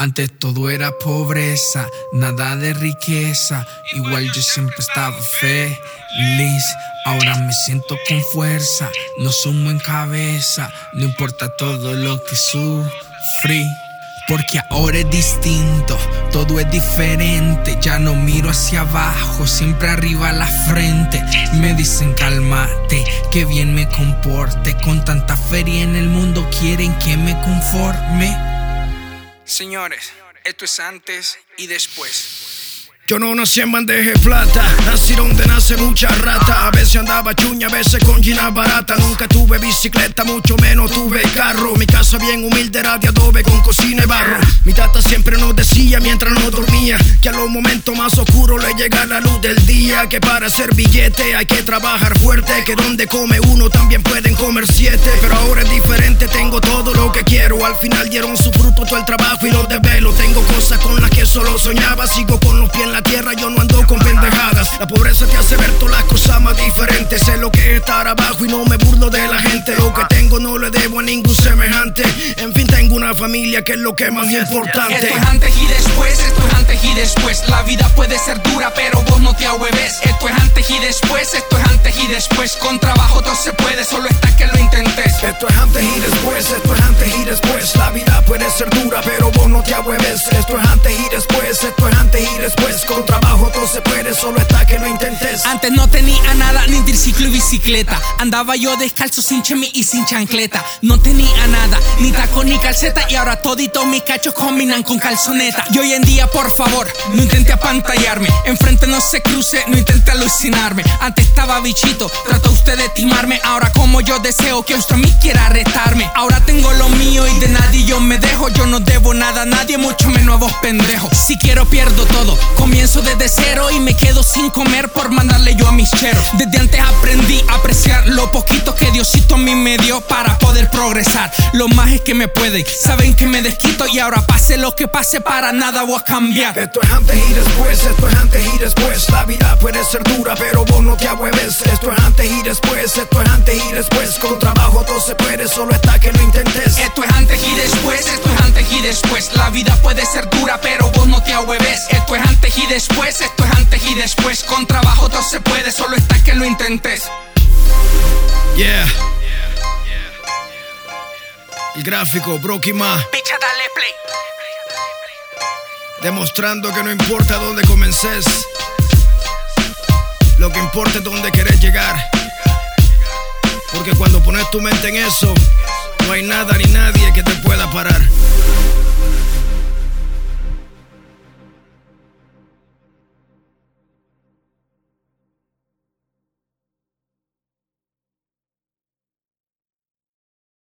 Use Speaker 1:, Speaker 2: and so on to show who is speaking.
Speaker 1: Antes todo era pobreza, nada de riqueza. Igual yo siempre estaba feliz. Ahora me siento con fuerza, no sumo en cabeza. No importa todo lo que sufrí. Porque ahora es distinto, todo es diferente. Ya no miro hacia abajo, siempre arriba la frente. Me dicen cálmate, que bien me comporte. Con tanta feria en el mundo quieren que me conforme. Señores, esto es antes y después.
Speaker 2: Yo no nací en bandeja de plata, nací donde nace mucha rata. A veces andaba chuña, a veces con gina barata. Nunca tuve bicicleta, mucho menos tuve carro. Mi casa bien humilde era de adobe con cocina y barro. Mi tata siempre nos decía mientras no dormía que a los momentos más oscuros le llega la luz del día. Que para hacer billete hay que trabajar fuerte. Que donde come uno también pueden comer siete. Pero ahora es diferente, tengo todo lo que quiero. Al final dieron su fruto todo el trabajo y los desvelo. Tengo cosas con las que solo soñaba, sigo con los pies en la tierra, yo no ando con pendejadas. La pobreza te hace ver todas las cosas más diferentes. Sé lo que es estar abajo y no me burlo de la gente. Lo que tengo no le debo a ningún semejante. En fin, tengo una familia que es lo que más importante.
Speaker 1: Esto es antes y después, esto es antes y después. La vida puede ser dura, pero vos no te ahueves. Esto es antes y después, esto es antes y después. Con trabajo todo se puede, solo está que lo intentes.
Speaker 2: Esto es antes y después, esto es antes y después. La vida puede ser dura, pero vos no te ahueves. Esto es antes y después, esto es antes y después. Con trabajo todo se puede, solo está que lo intentes.
Speaker 1: Antes no tenía nada, ni triciclo y bicicleta. Andaba yo descalzo, sin chemi y sin chancleta. No tenía nada, ni taco ni calceta. Y ahora todito mis cachos combinan con calzoneta. Y hoy en día, por favor, no intente apantallarme. Enfrente no se cruce, no intente alucinarme. Antes estaba bichito, trató usted de timarme. Ahora como yo deseo que usted a mí quiera retarme. Ahora tengo lo mío y de nadie yo me dejo. Yo no debo nada a nadie, mucho menos a vos pendejo. Si quiero pierdo todo, comienzo desde cero y me quedo sin comer por mandarle yo a mis cheros. Desde antes aprendí a apreciar lo poquito que Diosito a mí me dio para poder progresar. Lo más es que me pueden, saben que me desquito y ahora pase lo que pase, para nada voy a cambiar.
Speaker 2: Esto es antes y después, esto es antes y después. La vida puede ser dura, pero vos no te ahueves. Esto es antes y después, esto es antes y después. Con trabajo todo se puede, solo está que lo intentes.
Speaker 1: Esto es antes y después, esto es antes y después. La vida puede ser dura, pero vos no te ahueves. Esto es antes y después, esto es antes y después. Con trabajo todo se puede, solo está que lo intentes.
Speaker 2: Yeah. El gráfico, Brocky Ma,
Speaker 1: Picha, dale play.
Speaker 2: demostrando que no importa dónde comences, lo que importa es dónde querés llegar. Porque cuando pones tu mente en eso, no hay nada ni nadie que te pueda parar.